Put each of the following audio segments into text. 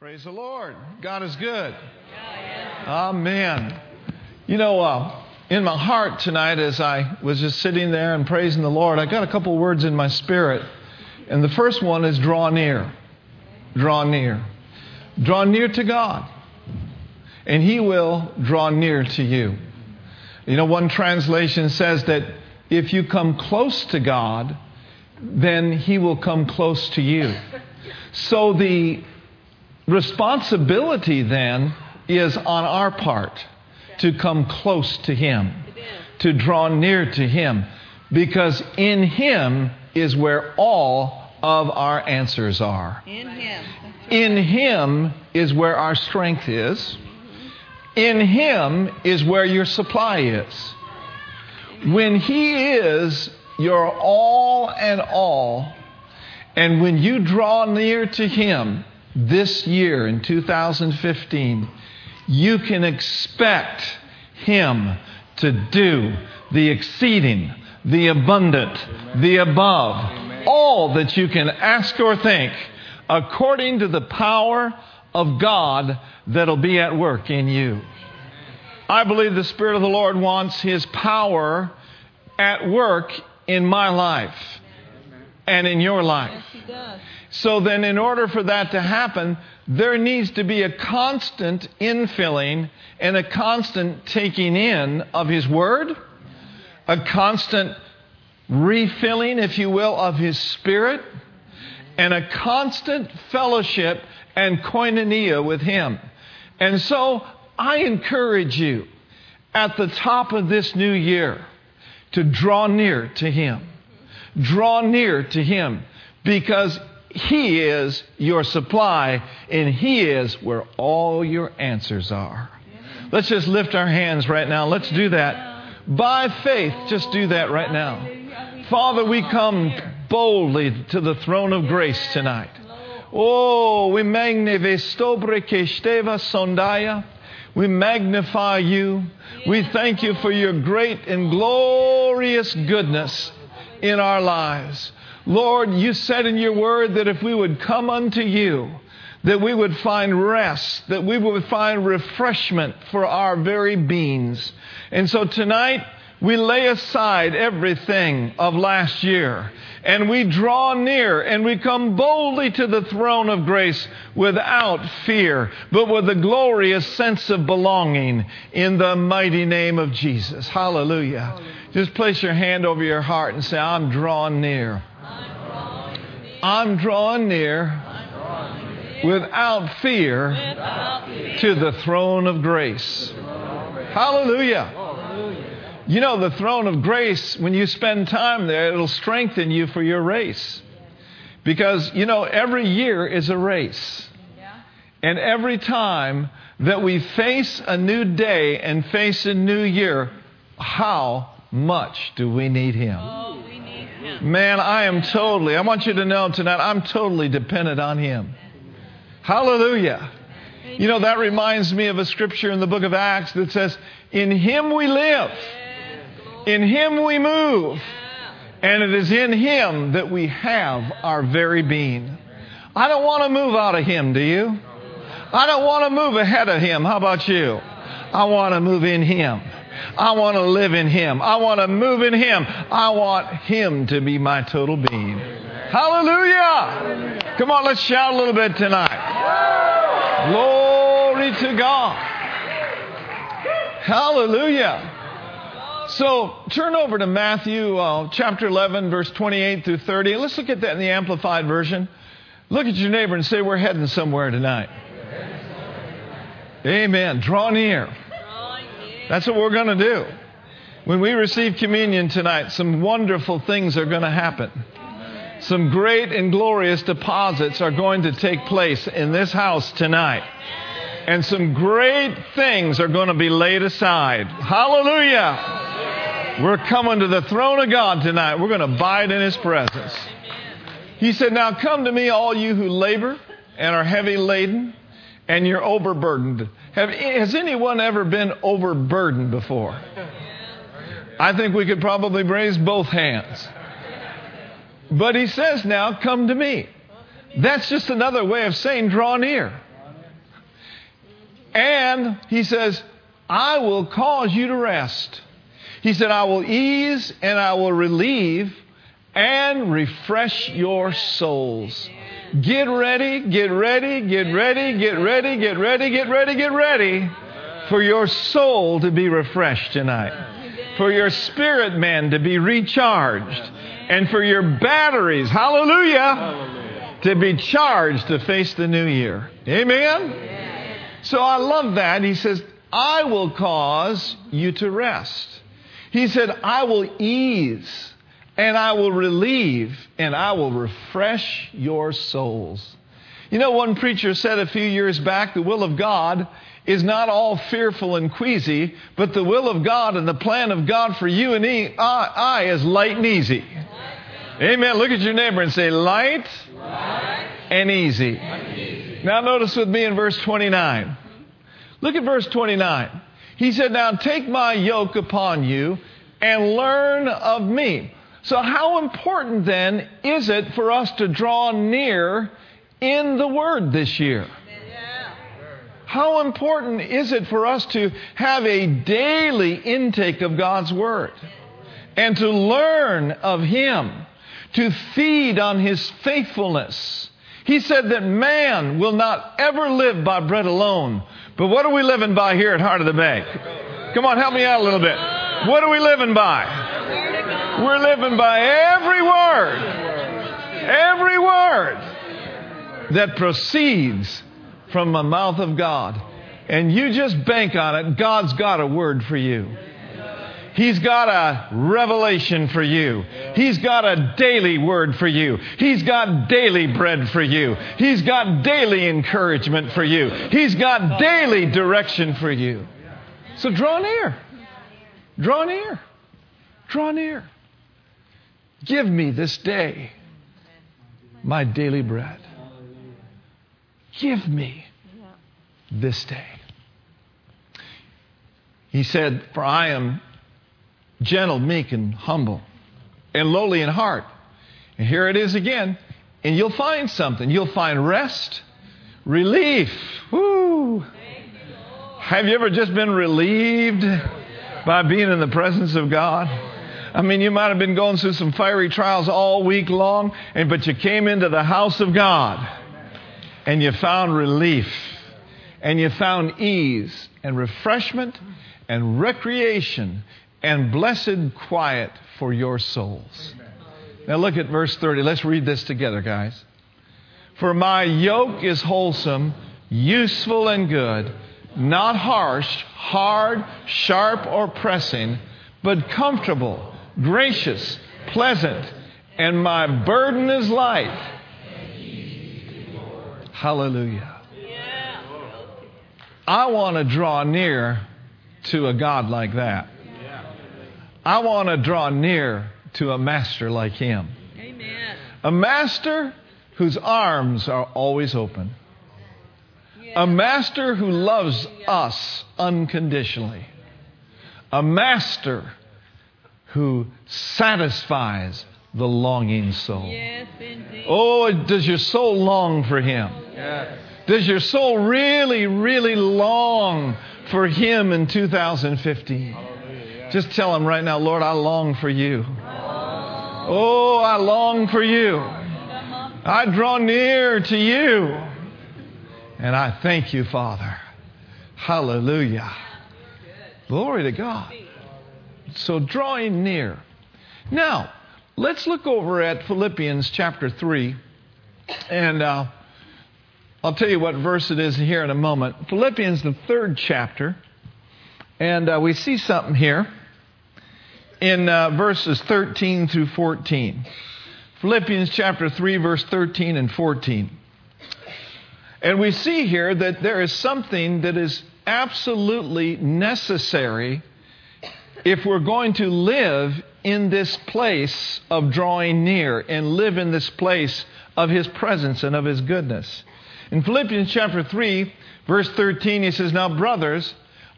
Praise the Lord. God is good. Amen. You know, uh, in my heart tonight, as I was just sitting there and praising the Lord, I got a couple words in my spirit. And the first one is draw near. Draw near. Draw near to God, and He will draw near to you. You know, one translation says that if you come close to God, then He will come close to you. So the responsibility then is on our part to come close to Him, to draw near to Him, because in Him is where all of our answers are. In Him. In Him is where our strength is. In Him is where your supply is. When He is your all and all, and when you draw near to Him this year in 2015, you can expect Him to do the exceeding, the abundant, the above, all that you can ask or think according to the power of God that'll be at work in you. I believe the Spirit of the Lord wants His power at work in my life and in your life. Yes. So then, in order for that to happen, there needs to be a constant infilling and a constant taking in of His Word, a constant refilling, if you will, of His Spirit, and a constant fellowship and koinonia with Him. And so, I encourage you at the top of this new year to draw near to Him. Draw near to Him because He is your supply and He is where all your answers are. Let's just lift our hands right now. Let's do that. By faith, just do that right now. Father, we come boldly to the throne of grace tonight. Oh, we sondaya. We magnify you. We thank you for your great and glorious goodness in our lives. Lord, you said in your word that if we would come unto you, that we would find rest, that we would find refreshment for our very beings. And so tonight, we lay aside everything of last year and we draw near and we come boldly to the throne of grace without fear, but with a glorious sense of belonging in the mighty name of Jesus. Hallelujah. Just place your hand over your heart and say, I'm drawn near. I'm drawn near without fear to the throne of grace. Hallelujah. You know, the throne of grace, when you spend time there, it'll strengthen you for your race. Because, you know, every year is a race. And every time that we face a new day and face a new year, how much do we need Him? Man, I am totally, I want you to know tonight, I'm totally dependent on Him. Hallelujah. You know, that reminds me of a scripture in the book of Acts that says, In Him we live, in Him we move, and it is in Him that we have our very being. I don't want to move out of Him, do you? I don't want to move ahead of Him. How about you? I want to move in Him. I want to live in Him. I want to move in Him. I want Him to be my total being. Hallelujah! Come on, let's shout a little bit tonight. Glory to God. Hallelujah. So turn over to Matthew uh, chapter 11, verse 28 through 30. Let's look at that in the Amplified Version. Look at your neighbor and say, We're heading somewhere tonight. Amen. Draw near. That's what we're going to do. When we receive communion tonight, some wonderful things are going to happen. Some great and glorious deposits are going to take place in this house tonight. And some great things are going to be laid aside. Hallelujah. We're coming to the throne of God tonight. We're going to abide in His presence. He said, Now come to me, all you who labor and are heavy laden, and you're overburdened. Have, has anyone ever been overburdened before? I think we could probably raise both hands. But he says now, come to me. That's just another way of saying draw near. And he says, I will cause you to rest. He said, I will ease and I will relieve and refresh your souls. Get ready, get ready, get ready, get ready, get ready, get ready, get ready for your soul to be refreshed tonight, for your spirit man to be recharged, and for your batteries, hallelujah, to be charged to face the new year. Amen? So I love that. He says, I will cause you to rest. He said, I will ease and I will relieve and I will refresh your souls. You know, one preacher said a few years back the will of God is not all fearful and queasy, but the will of God and the plan of God for you and me, I, I is light and easy. Amen. Look at your neighbor and say, light, light and, easy. and easy. Now, notice with me in verse 29. Look at verse 29. He said, Now take my yoke upon you and learn of me. So, how important then is it for us to draw near in the Word this year? How important is it for us to have a daily intake of God's Word and to learn of Him, to feed on His faithfulness? He said that man will not ever live by bread alone, but what are we living by here at Heart of the Bay? Come on, help me out a little bit. What are we living by? We're living by every word, every word that proceeds from the mouth of God. And you just bank on it. God's got a word for you. He's got a revelation for you. He's got a daily word for you. He's got daily bread for you. He's got daily encouragement for you. He's got daily direction for you. So draw near. Draw near. Draw near. Give me this day my daily bread. Give me this day. He said, For I am gentle, meek, and humble, and lowly in heart. And here it is again. And you'll find something. You'll find rest, relief. Woo! Have you ever just been relieved by being in the presence of God? I mean, you might have been going through some fiery trials all week long, and, but you came into the house of God and you found relief and you found ease and refreshment and recreation and blessed quiet for your souls. Now look at verse 30. Let's read this together, guys. For my yoke is wholesome, useful, and good, not harsh, hard, sharp, or pressing, but comfortable, gracious, pleasant, and my burden is light. Hallelujah. I want to draw near to a God like that. I want to draw near to a master like him. Amen. A master whose arms are always open. A master who loves us unconditionally. A master who satisfies the longing soul. Yes, oh, does your soul long for him? Yes. Does your soul really, really long for him in 2015? Just tell him right now, Lord, I long for you. Oh, I long for you. I draw near to you. And I thank you, Father. Hallelujah. Glory to God. So drawing near. Now, let's look over at Philippians chapter 3. And uh, I'll tell you what verse it is here in a moment. Philippians, the third chapter. And uh, we see something here in uh, verses 13 through 14. Philippians chapter 3, verse 13 and 14. And we see here that there is something that is absolutely necessary if we're going to live in this place of drawing near and live in this place of His presence and of His goodness. In Philippians chapter 3, verse 13, he says, Now, brothers,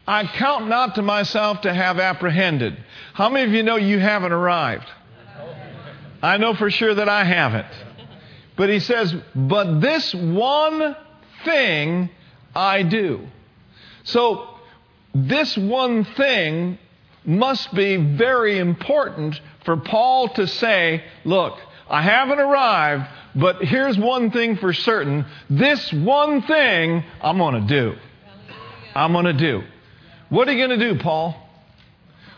I count not to myself to have apprehended. How many of you know you haven't arrived? I know for sure that I haven't. But he says, But this one thing I do. So, this one thing must be very important for Paul to say, look, I haven't arrived, but here's one thing for certain. This one thing I'm going to do. I'm going to do. What are you going to do, Paul?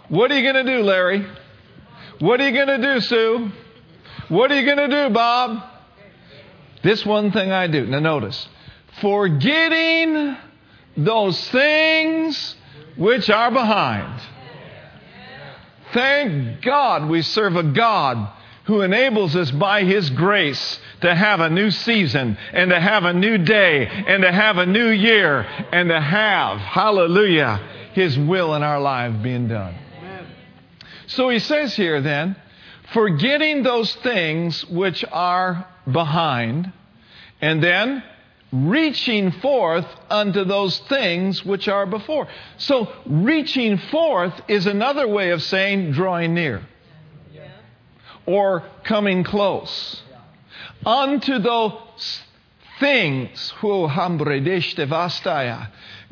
What are you going to do, Larry? What are you going to do, Sue? What are you going to do, Bob? This one thing I do. Now, notice forgetting those things which are behind. Thank God we serve a God who enables us by His grace to have a new season and to have a new day and to have a new year and to have, hallelujah, His will in our lives being done. So he says here then, forgetting those things which are behind, and then reaching forth unto those things which are before. So, reaching forth is another way of saying drawing near or coming close unto those things.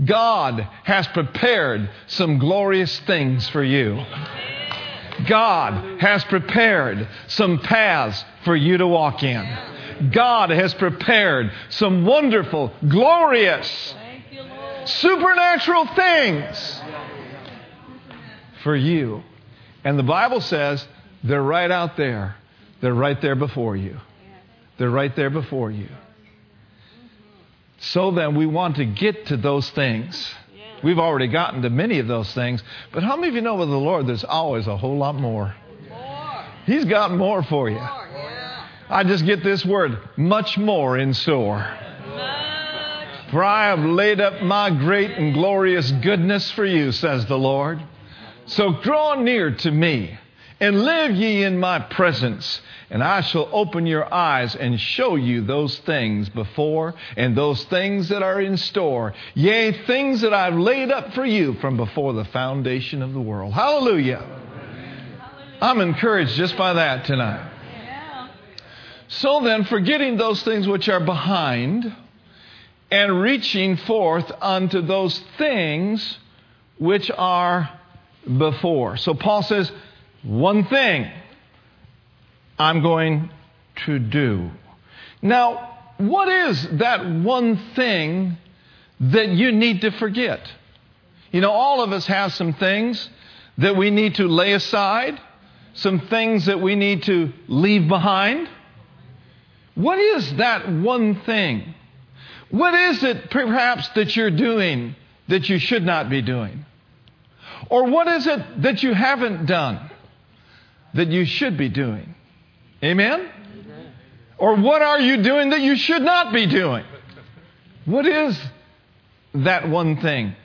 God has prepared some glorious things for you. God has prepared some paths for you to walk in. God has prepared some wonderful, glorious, supernatural things for you. And the Bible says they're right out there. They're right there before you. They're right there before you. So then, we want to get to those things. We've already gotten to many of those things. But how many of you know with the Lord, there's always a whole lot more? He's got more for you. I just get this word much more in store. For I have laid up my great and glorious goodness for you, says the Lord. So draw near to me and live ye in my presence, and I shall open your eyes and show you those things before and those things that are in store. Yea, things that I've laid up for you from before the foundation of the world. Hallelujah. I'm encouraged just by that tonight. So then, forgetting those things which are behind and reaching forth unto those things which are before. So Paul says, one thing I'm going to do. Now, what is that one thing that you need to forget? You know, all of us have some things that we need to lay aside, some things that we need to leave behind. What is that one thing? What is it perhaps that you're doing that you should not be doing? Or what is it that you haven't done? that you should be doing? Amen? Or what are you doing that you should not be doing? What is that one thing?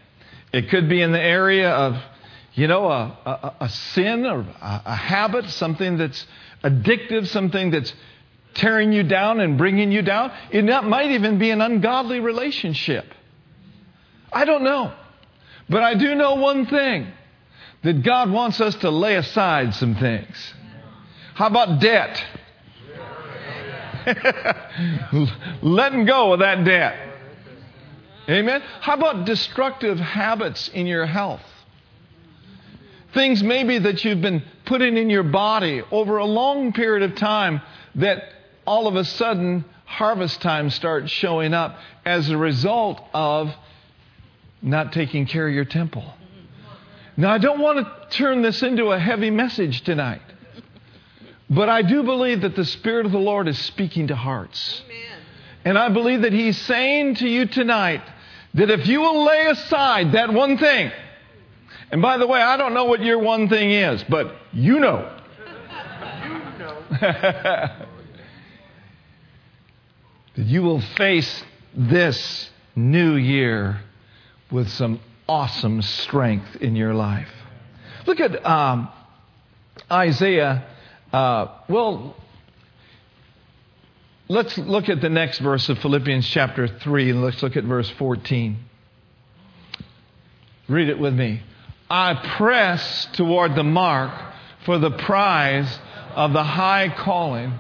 It could be in the area of, you know, a, a, a sin or a, a habit, something that's addictive, something that's tearing you down and bringing you down. It might even be an ungodly relationship. I don't know. But I do know one thing that God wants us to lay aside some things. How about debt? Letting go of that debt. Amen. How about destructive habits in your health? Things maybe that you've been putting in your body over a long period of time that all of a sudden harvest time starts showing up as a result of not taking care of your temple. Now, I don't want to turn this into a heavy message tonight, but I do believe that the Spirit of the Lord is speaking to hearts. Amen. And I believe that He's saying to you tonight that if you will lay aside that one thing, and by the way, I don't know what your one thing is, but you know. you know. that you will face this new year with some awesome strength in your life. Look at um, Isaiah. Uh, well, let's look at the next verse of Philippians chapter 3, and let's look at verse 14. Read it with me. I press toward the mark for the prize of the high calling.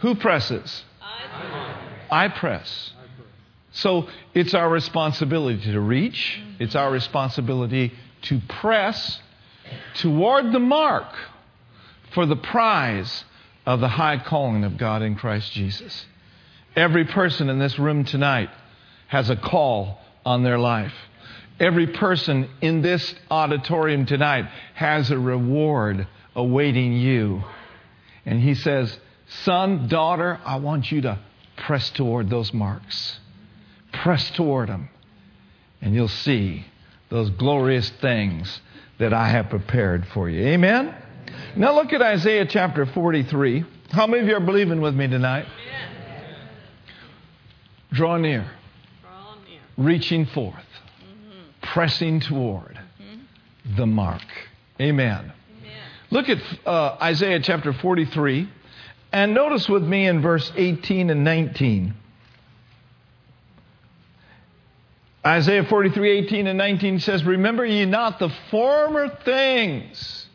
Who presses? I press. So it's our responsibility to reach, it's our responsibility to press toward the mark for the prize of the high calling of God in Christ Jesus. Every person in this room tonight has a call on their life. Every person in this auditorium tonight has a reward awaiting you. And he says, Son, daughter, I want you to press toward those marks. Press toward them. And you'll see those glorious things that I have prepared for you. Amen? Now look at Isaiah chapter 43. How many of you are believing with me tonight? Draw near. Draw near. Reaching forth. Pressing toward the mark. Amen. Amen. Look at uh, Isaiah chapter 43 and notice with me in verse 18 and 19. Isaiah 43, 18 and 19 says, Remember ye not the former things.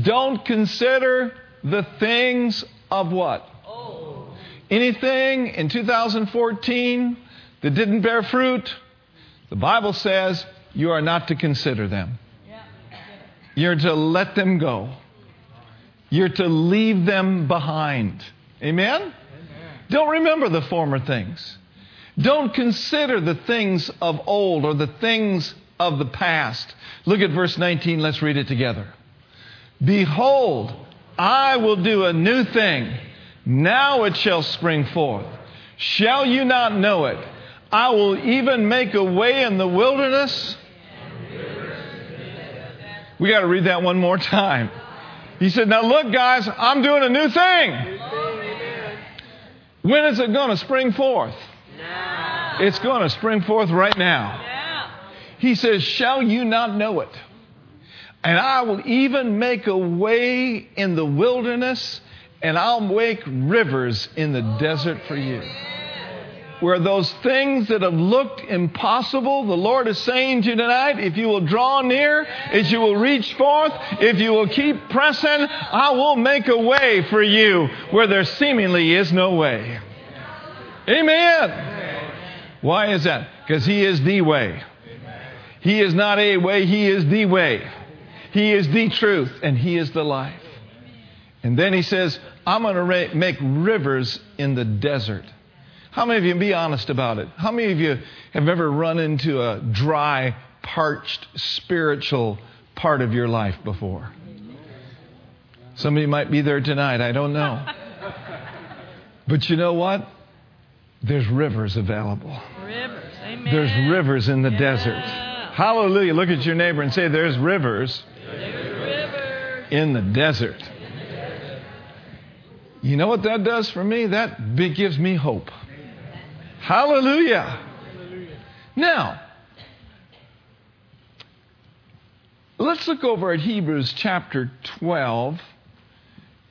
Don't consider the things of what? Anything in 2014 that didn't bear fruit, the Bible says you are not to consider them. Yeah. You're to let them go. You're to leave them behind. Amen? Don't remember the former things. Don't consider the things of old or the things of the past. Look at verse 19. Let's read it together. Behold, I will do a new thing. Now it shall spring forth. Shall you not know it? I will even make a way in the wilderness. We got to read that one more time. He said, Now look, guys, I'm doing a new thing. When is it going to spring forth? Now. It's going to spring forth right now. He says, Shall you not know it? And I will even make a way in the wilderness, and I'll make rivers in the desert for you. Where those things that have looked impossible, the Lord is saying to you tonight, if you will draw near, if you will reach forth, if you will keep pressing, I will make a way for you where there seemingly is no way. Amen. Why is that? Because He is the way. He is not a way, He is the way. He is the truth, and He is the life. And then He says, I'm going to make rivers in the desert. How many of you, be honest about it, how many of you have ever run into a dry, parched, spiritual part of your life before? Somebody might be there tonight, I don't know. But you know what? There's rivers available. Rivers. Amen. There's rivers in the Yeah. desert. Hallelujah. Look at your neighbor and say, There's rivers There's rivers. in the desert. You know what that does for me? That gives me hope. Hallelujah. Now, let's look over at Hebrews chapter 12.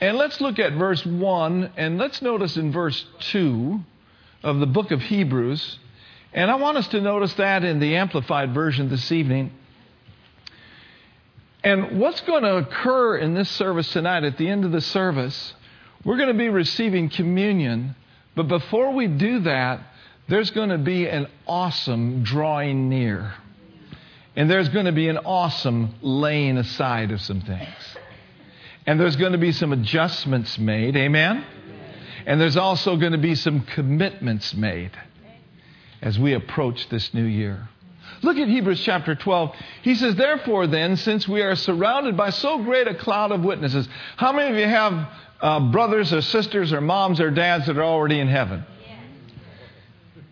And let's look at verse 1. And let's notice in verse 2 of the book of Hebrews. And I want us to notice that in the Amplified Version this evening. And what's going to occur in this service tonight, at the end of the service, we're going to be receiving communion. But before we do that, there's going to be an awesome drawing near. And there's going to be an awesome laying aside of some things. And there's going to be some adjustments made. Amen? And there's also going to be some commitments made as we approach this new year. Look at Hebrews chapter 12. He says, Therefore, then, since we are surrounded by so great a cloud of witnesses, how many of you have uh, brothers or sisters or moms or dads that are already in heaven?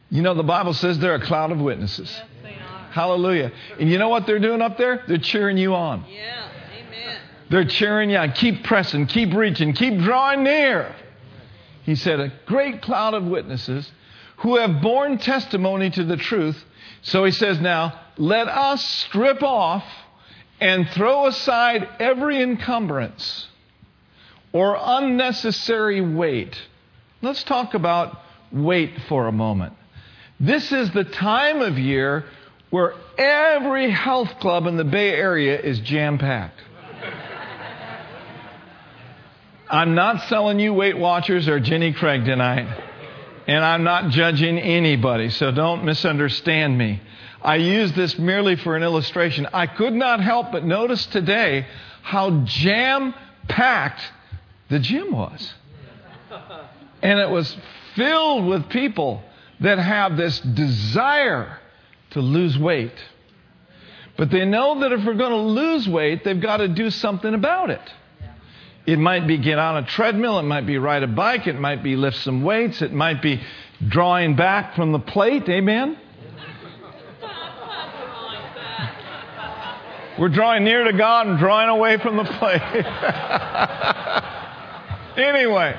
You know, the Bible says they're a cloud of witnesses. Yes, they are. Hallelujah. And you know what they're doing up there? They're cheering you on. Yeah. Amen. They're cheering you on. Keep pressing, keep reaching, keep drawing near. He said, A great cloud of witnesses who have borne testimony to the truth. So he says, Now, let us strip off and throw aside every encumbrance or unnecessary weight. Let's talk about weight for a moment. This is the time of year where every health club in the Bay Area is jam packed. I'm not selling you Weight Watchers or Jenny Craig tonight. And I'm not judging anybody, so don't misunderstand me. I use this merely for an illustration. I could not help but notice today how jam packed the gym was. And it was filled with people that have this desire to lose weight. But they know that if we're going to lose weight, they've got to do something about it. It might be get on a treadmill, it might be ride a bike, it might be lift some weights, it might be drawing back from the plate. Amen? We're drawing near to God and drawing away from the plate. anyway.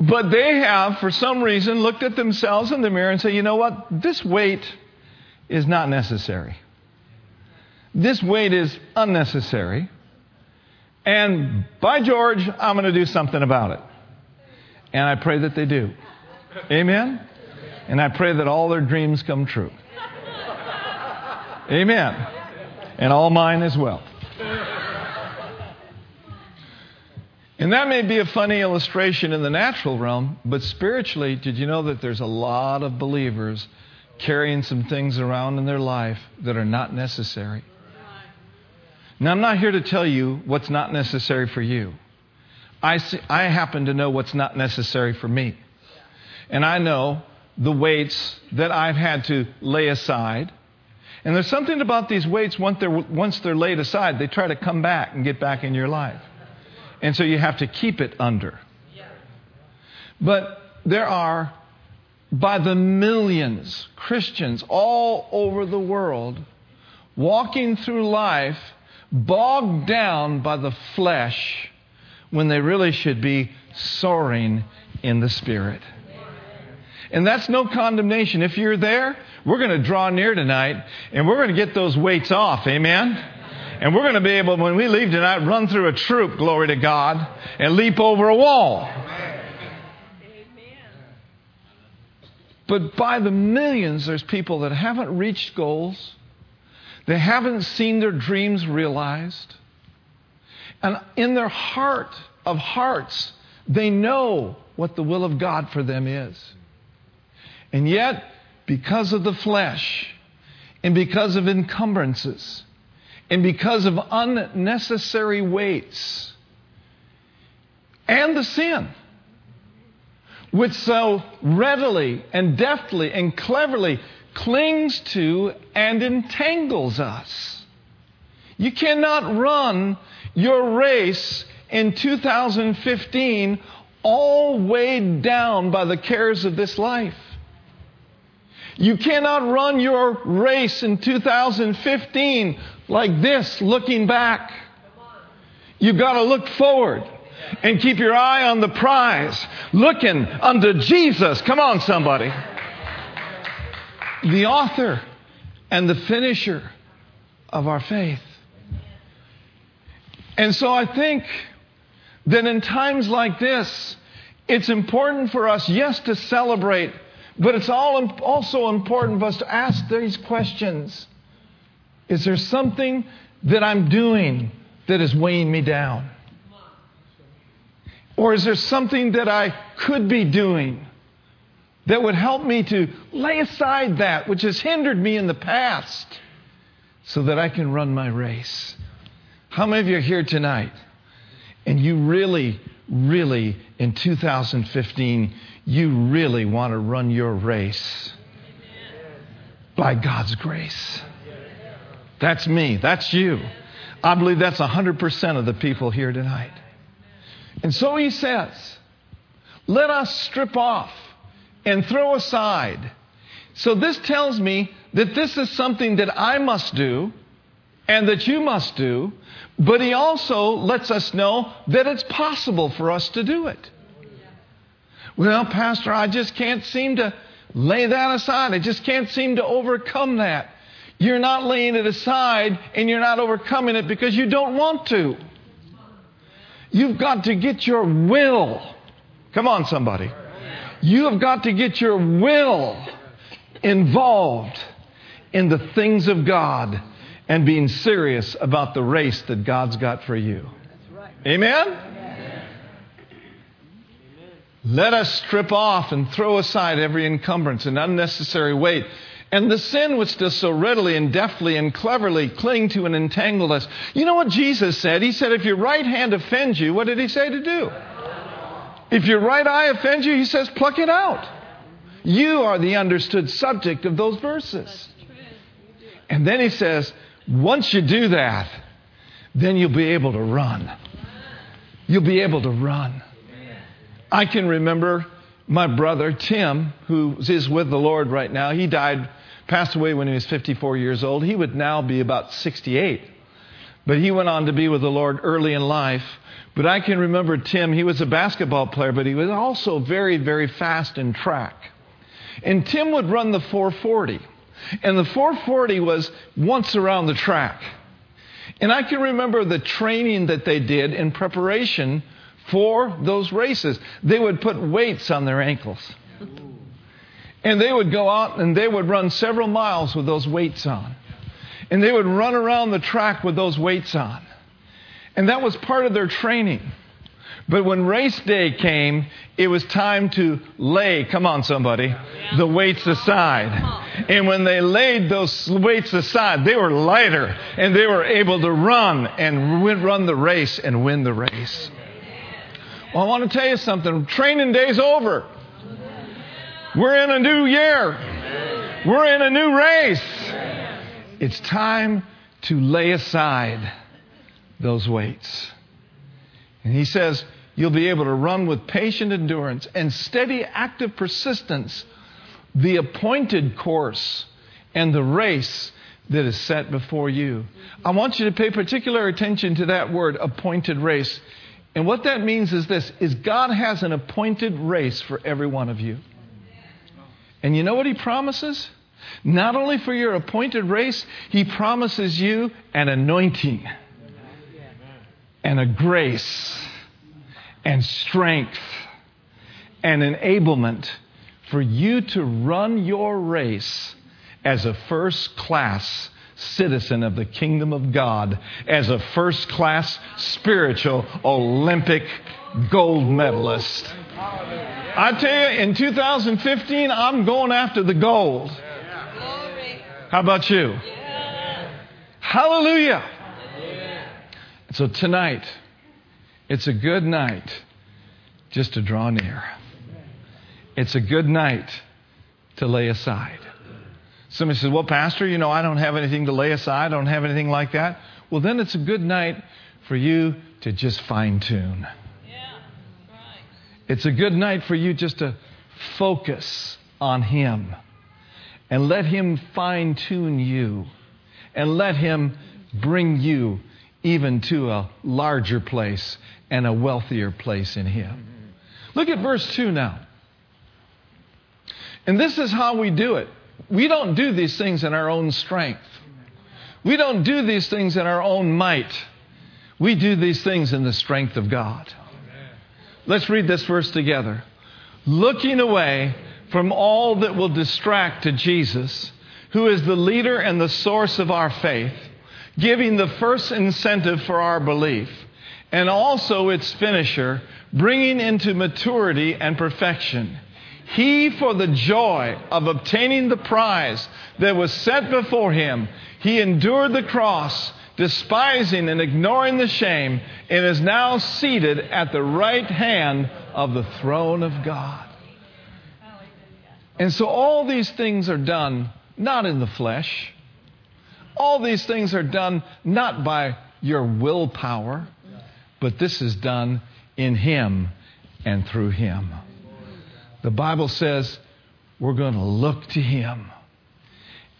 But they have, for some reason, looked at themselves in the mirror and say, you know what? This weight is not necessary. This weight is unnecessary. And by George, I'm going to do something about it. And I pray that they do. Amen? And I pray that all their dreams come true. Amen. And all mine as well. And that may be a funny illustration in the natural realm, but spiritually, did you know that there's a lot of believers carrying some things around in their life that are not necessary? Now, I'm not here to tell you what's not necessary for you. I, see, I happen to know what's not necessary for me. And I know the weights that I've had to lay aside. And there's something about these weights, once they're, once they're laid aside, they try to come back and get back in your life. And so you have to keep it under. But there are, by the millions, Christians all over the world walking through life bogged down by the flesh when they really should be soaring in the Spirit. And that's no condemnation. If you're there, we're going to draw near tonight and we're going to get those weights off. Amen? And we're going to be able, when we leave tonight, run through a troop, glory to God, and leap over a wall. But by the millions, there's people that haven't reached goals. They haven't seen their dreams realized. And in their heart of hearts, they know what the will of God for them is. And yet, because of the flesh, and because of encumbrances, and because of unnecessary weights, and the sin, which so readily and deftly and cleverly clings to and entangles us. You cannot run your race in 2015 all weighed down by the cares of this life. You cannot run your race in 2015 like this, looking back. You've got to look forward and keep your eye on the prize, looking unto Jesus. Come on, somebody the author and the finisher of our faith. And so I think that in times like this, it's important for us, yes, to celebrate, but it's all also important for us to ask these questions. Is there something that I'm doing that is weighing me down? Or is there something that I could be doing that would help me to lay aside that which has hindered me in the past so that I can run my race. How many of you are here tonight and you really, really, in 2015, you really want to run your race by God's grace? That's me. That's you. I believe that's 100% of the people here tonight. And so he says, let us strip off and throw aside. So this tells me that this is something that I must do and that you must do, but he also lets us know that it's possible for us to do it. Well, Pastor, I just can't seem to lay that aside. I just can't seem to overcome that. You're not laying it aside and you're not overcoming it because you don't want to. You've got to get your will. Come on, somebody. You have got to get your will involved in the things of God and being serious about the race that God's got for you. Amen? Let us strip off and throw aside every encumbrance and unnecessary weight, and the sin which does so readily and deftly and cleverly cling to and entangle us. You know what Jesus said? He said, If your right hand offends you, what did he say to do? If your right eye offends you, he says, pluck it out. You are the understood subject of those verses. And then he says, once you do that, then you'll be able to run. You'll be able to run. I can remember my brother, Tim, who is with the Lord right now. He died, passed away when he was 54 years old. He would now be about 68. But he went on to be with the Lord early in life. But I can remember Tim, he was a basketball player, but he was also very, very fast in track. And Tim would run the 440. And the 440 was once around the track. And I can remember the training that they did in preparation for those races. They would put weights on their ankles. And they would go out and they would run several miles with those weights on. And they would run around the track with those weights on. And that was part of their training. But when race day came, it was time to lay, come on somebody, the weights aside. And when they laid those weights aside, they were lighter and they were able to run and run the race and win the race. Well, I want to tell you something. Training day's over. We're in a new year. We're in a new race. It's time to lay aside those weights. And he says, You'll be able to run with patient endurance and steady, active persistence the appointed course and the race that is set before you. I want you to pay particular attention to that word, appointed race. And what that means is this is God has an appointed race for every one of you. And you know what he promises? Not only for your appointed race, he promises you an anointing and a grace and strength and enablement for you to run your race as a first class citizen of the kingdom of God, as a first class spiritual Olympic gold medalist. I tell you, in 2015, I'm going after the gold. How about you? Hallelujah. So tonight, it's a good night just to draw near. It's a good night to lay aside. Somebody says, Well, Pastor, you know, I don't have anything to lay aside. I don't have anything like that. Well, then it's a good night for you to just fine tune. Yeah, right. It's a good night for you just to focus on Him and let Him fine tune you and let Him bring you even to a larger place and a wealthier place in Him. Look at verse 2 now. And this is how we do it. We don't do these things in our own strength. We don't do these things in our own might. We do these things in the strength of God. Let's read this verse together. Looking away from all that will distract to Jesus, who is the leader and the source of our faith, giving the first incentive for our belief, and also its finisher, bringing into maturity and perfection. He, for the joy of obtaining the prize that was set before him, he endured the cross, despising and ignoring the shame, and is now seated at the right hand of the throne of God. And so all these things are done not in the flesh. All these things are done not by your willpower, but this is done in Him and through Him. The Bible says we're going to look to Him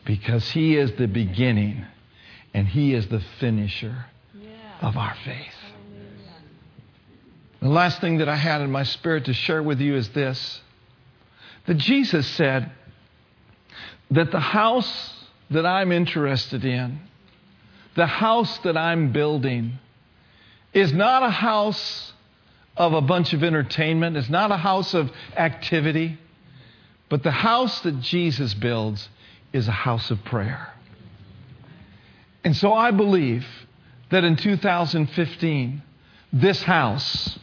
because He is the beginning and He is the finisher of our faith. The last thing that I had in my spirit to share with you is this that Jesus said that the house that I'm interested in, the house that I'm building, is not a house of a bunch of entertainment, it's not a house of activity, but the house that Jesus builds is a house of prayer. And so I believe that in 2015, this house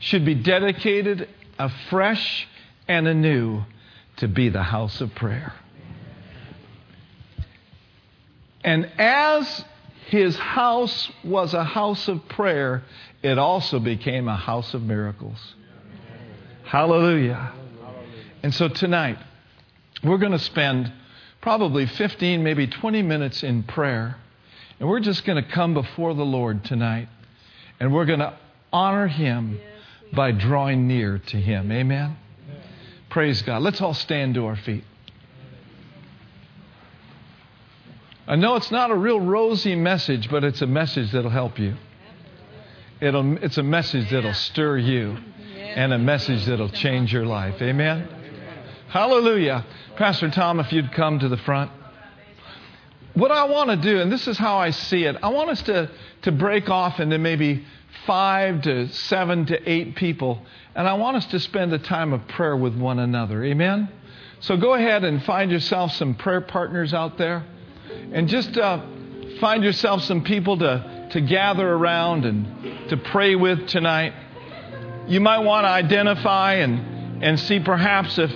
should be dedicated afresh and anew to be the house of prayer. And as his house was a house of prayer, it also became a house of miracles. Hallelujah. And so tonight, we're going to spend probably 15, maybe 20 minutes in prayer. And we're just going to come before the Lord tonight. And we're going to honor him by drawing near to him. Amen. Praise God. Let's all stand to our feet. I know it's not a real rosy message, but it's a message that'll help you. It'll, it's a message that'll stir you and a message that'll change your life. Amen? Hallelujah. Pastor Tom, if you'd come to the front. What I want to do, and this is how I see it, I want us to, to break off into maybe five to seven to eight people, and I want us to spend a time of prayer with one another. Amen? So go ahead and find yourself some prayer partners out there. And just uh, find yourself some people to, to gather around and to pray with tonight. You might want to identify and, and see perhaps if,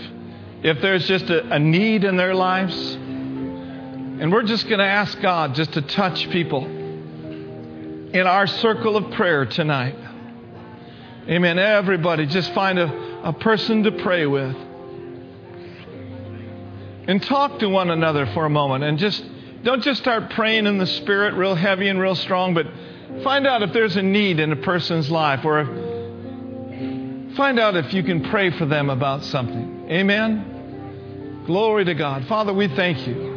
if there's just a, a need in their lives. And we're just going to ask God just to touch people in our circle of prayer tonight. Amen. Everybody, just find a, a person to pray with. And talk to one another for a moment and just don't just start praying in the Spirit real heavy and real strong, but find out if there's a need in a person's life or find out if you can pray for them about something. Amen? Glory to God. Father, we thank you.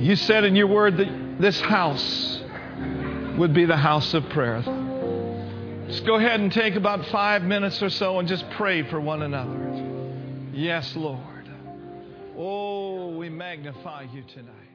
You said in your word that this house would be the house of prayer. Just go ahead and take about five minutes or so and just pray for one another. Yes, Lord. Oh, we magnify you tonight.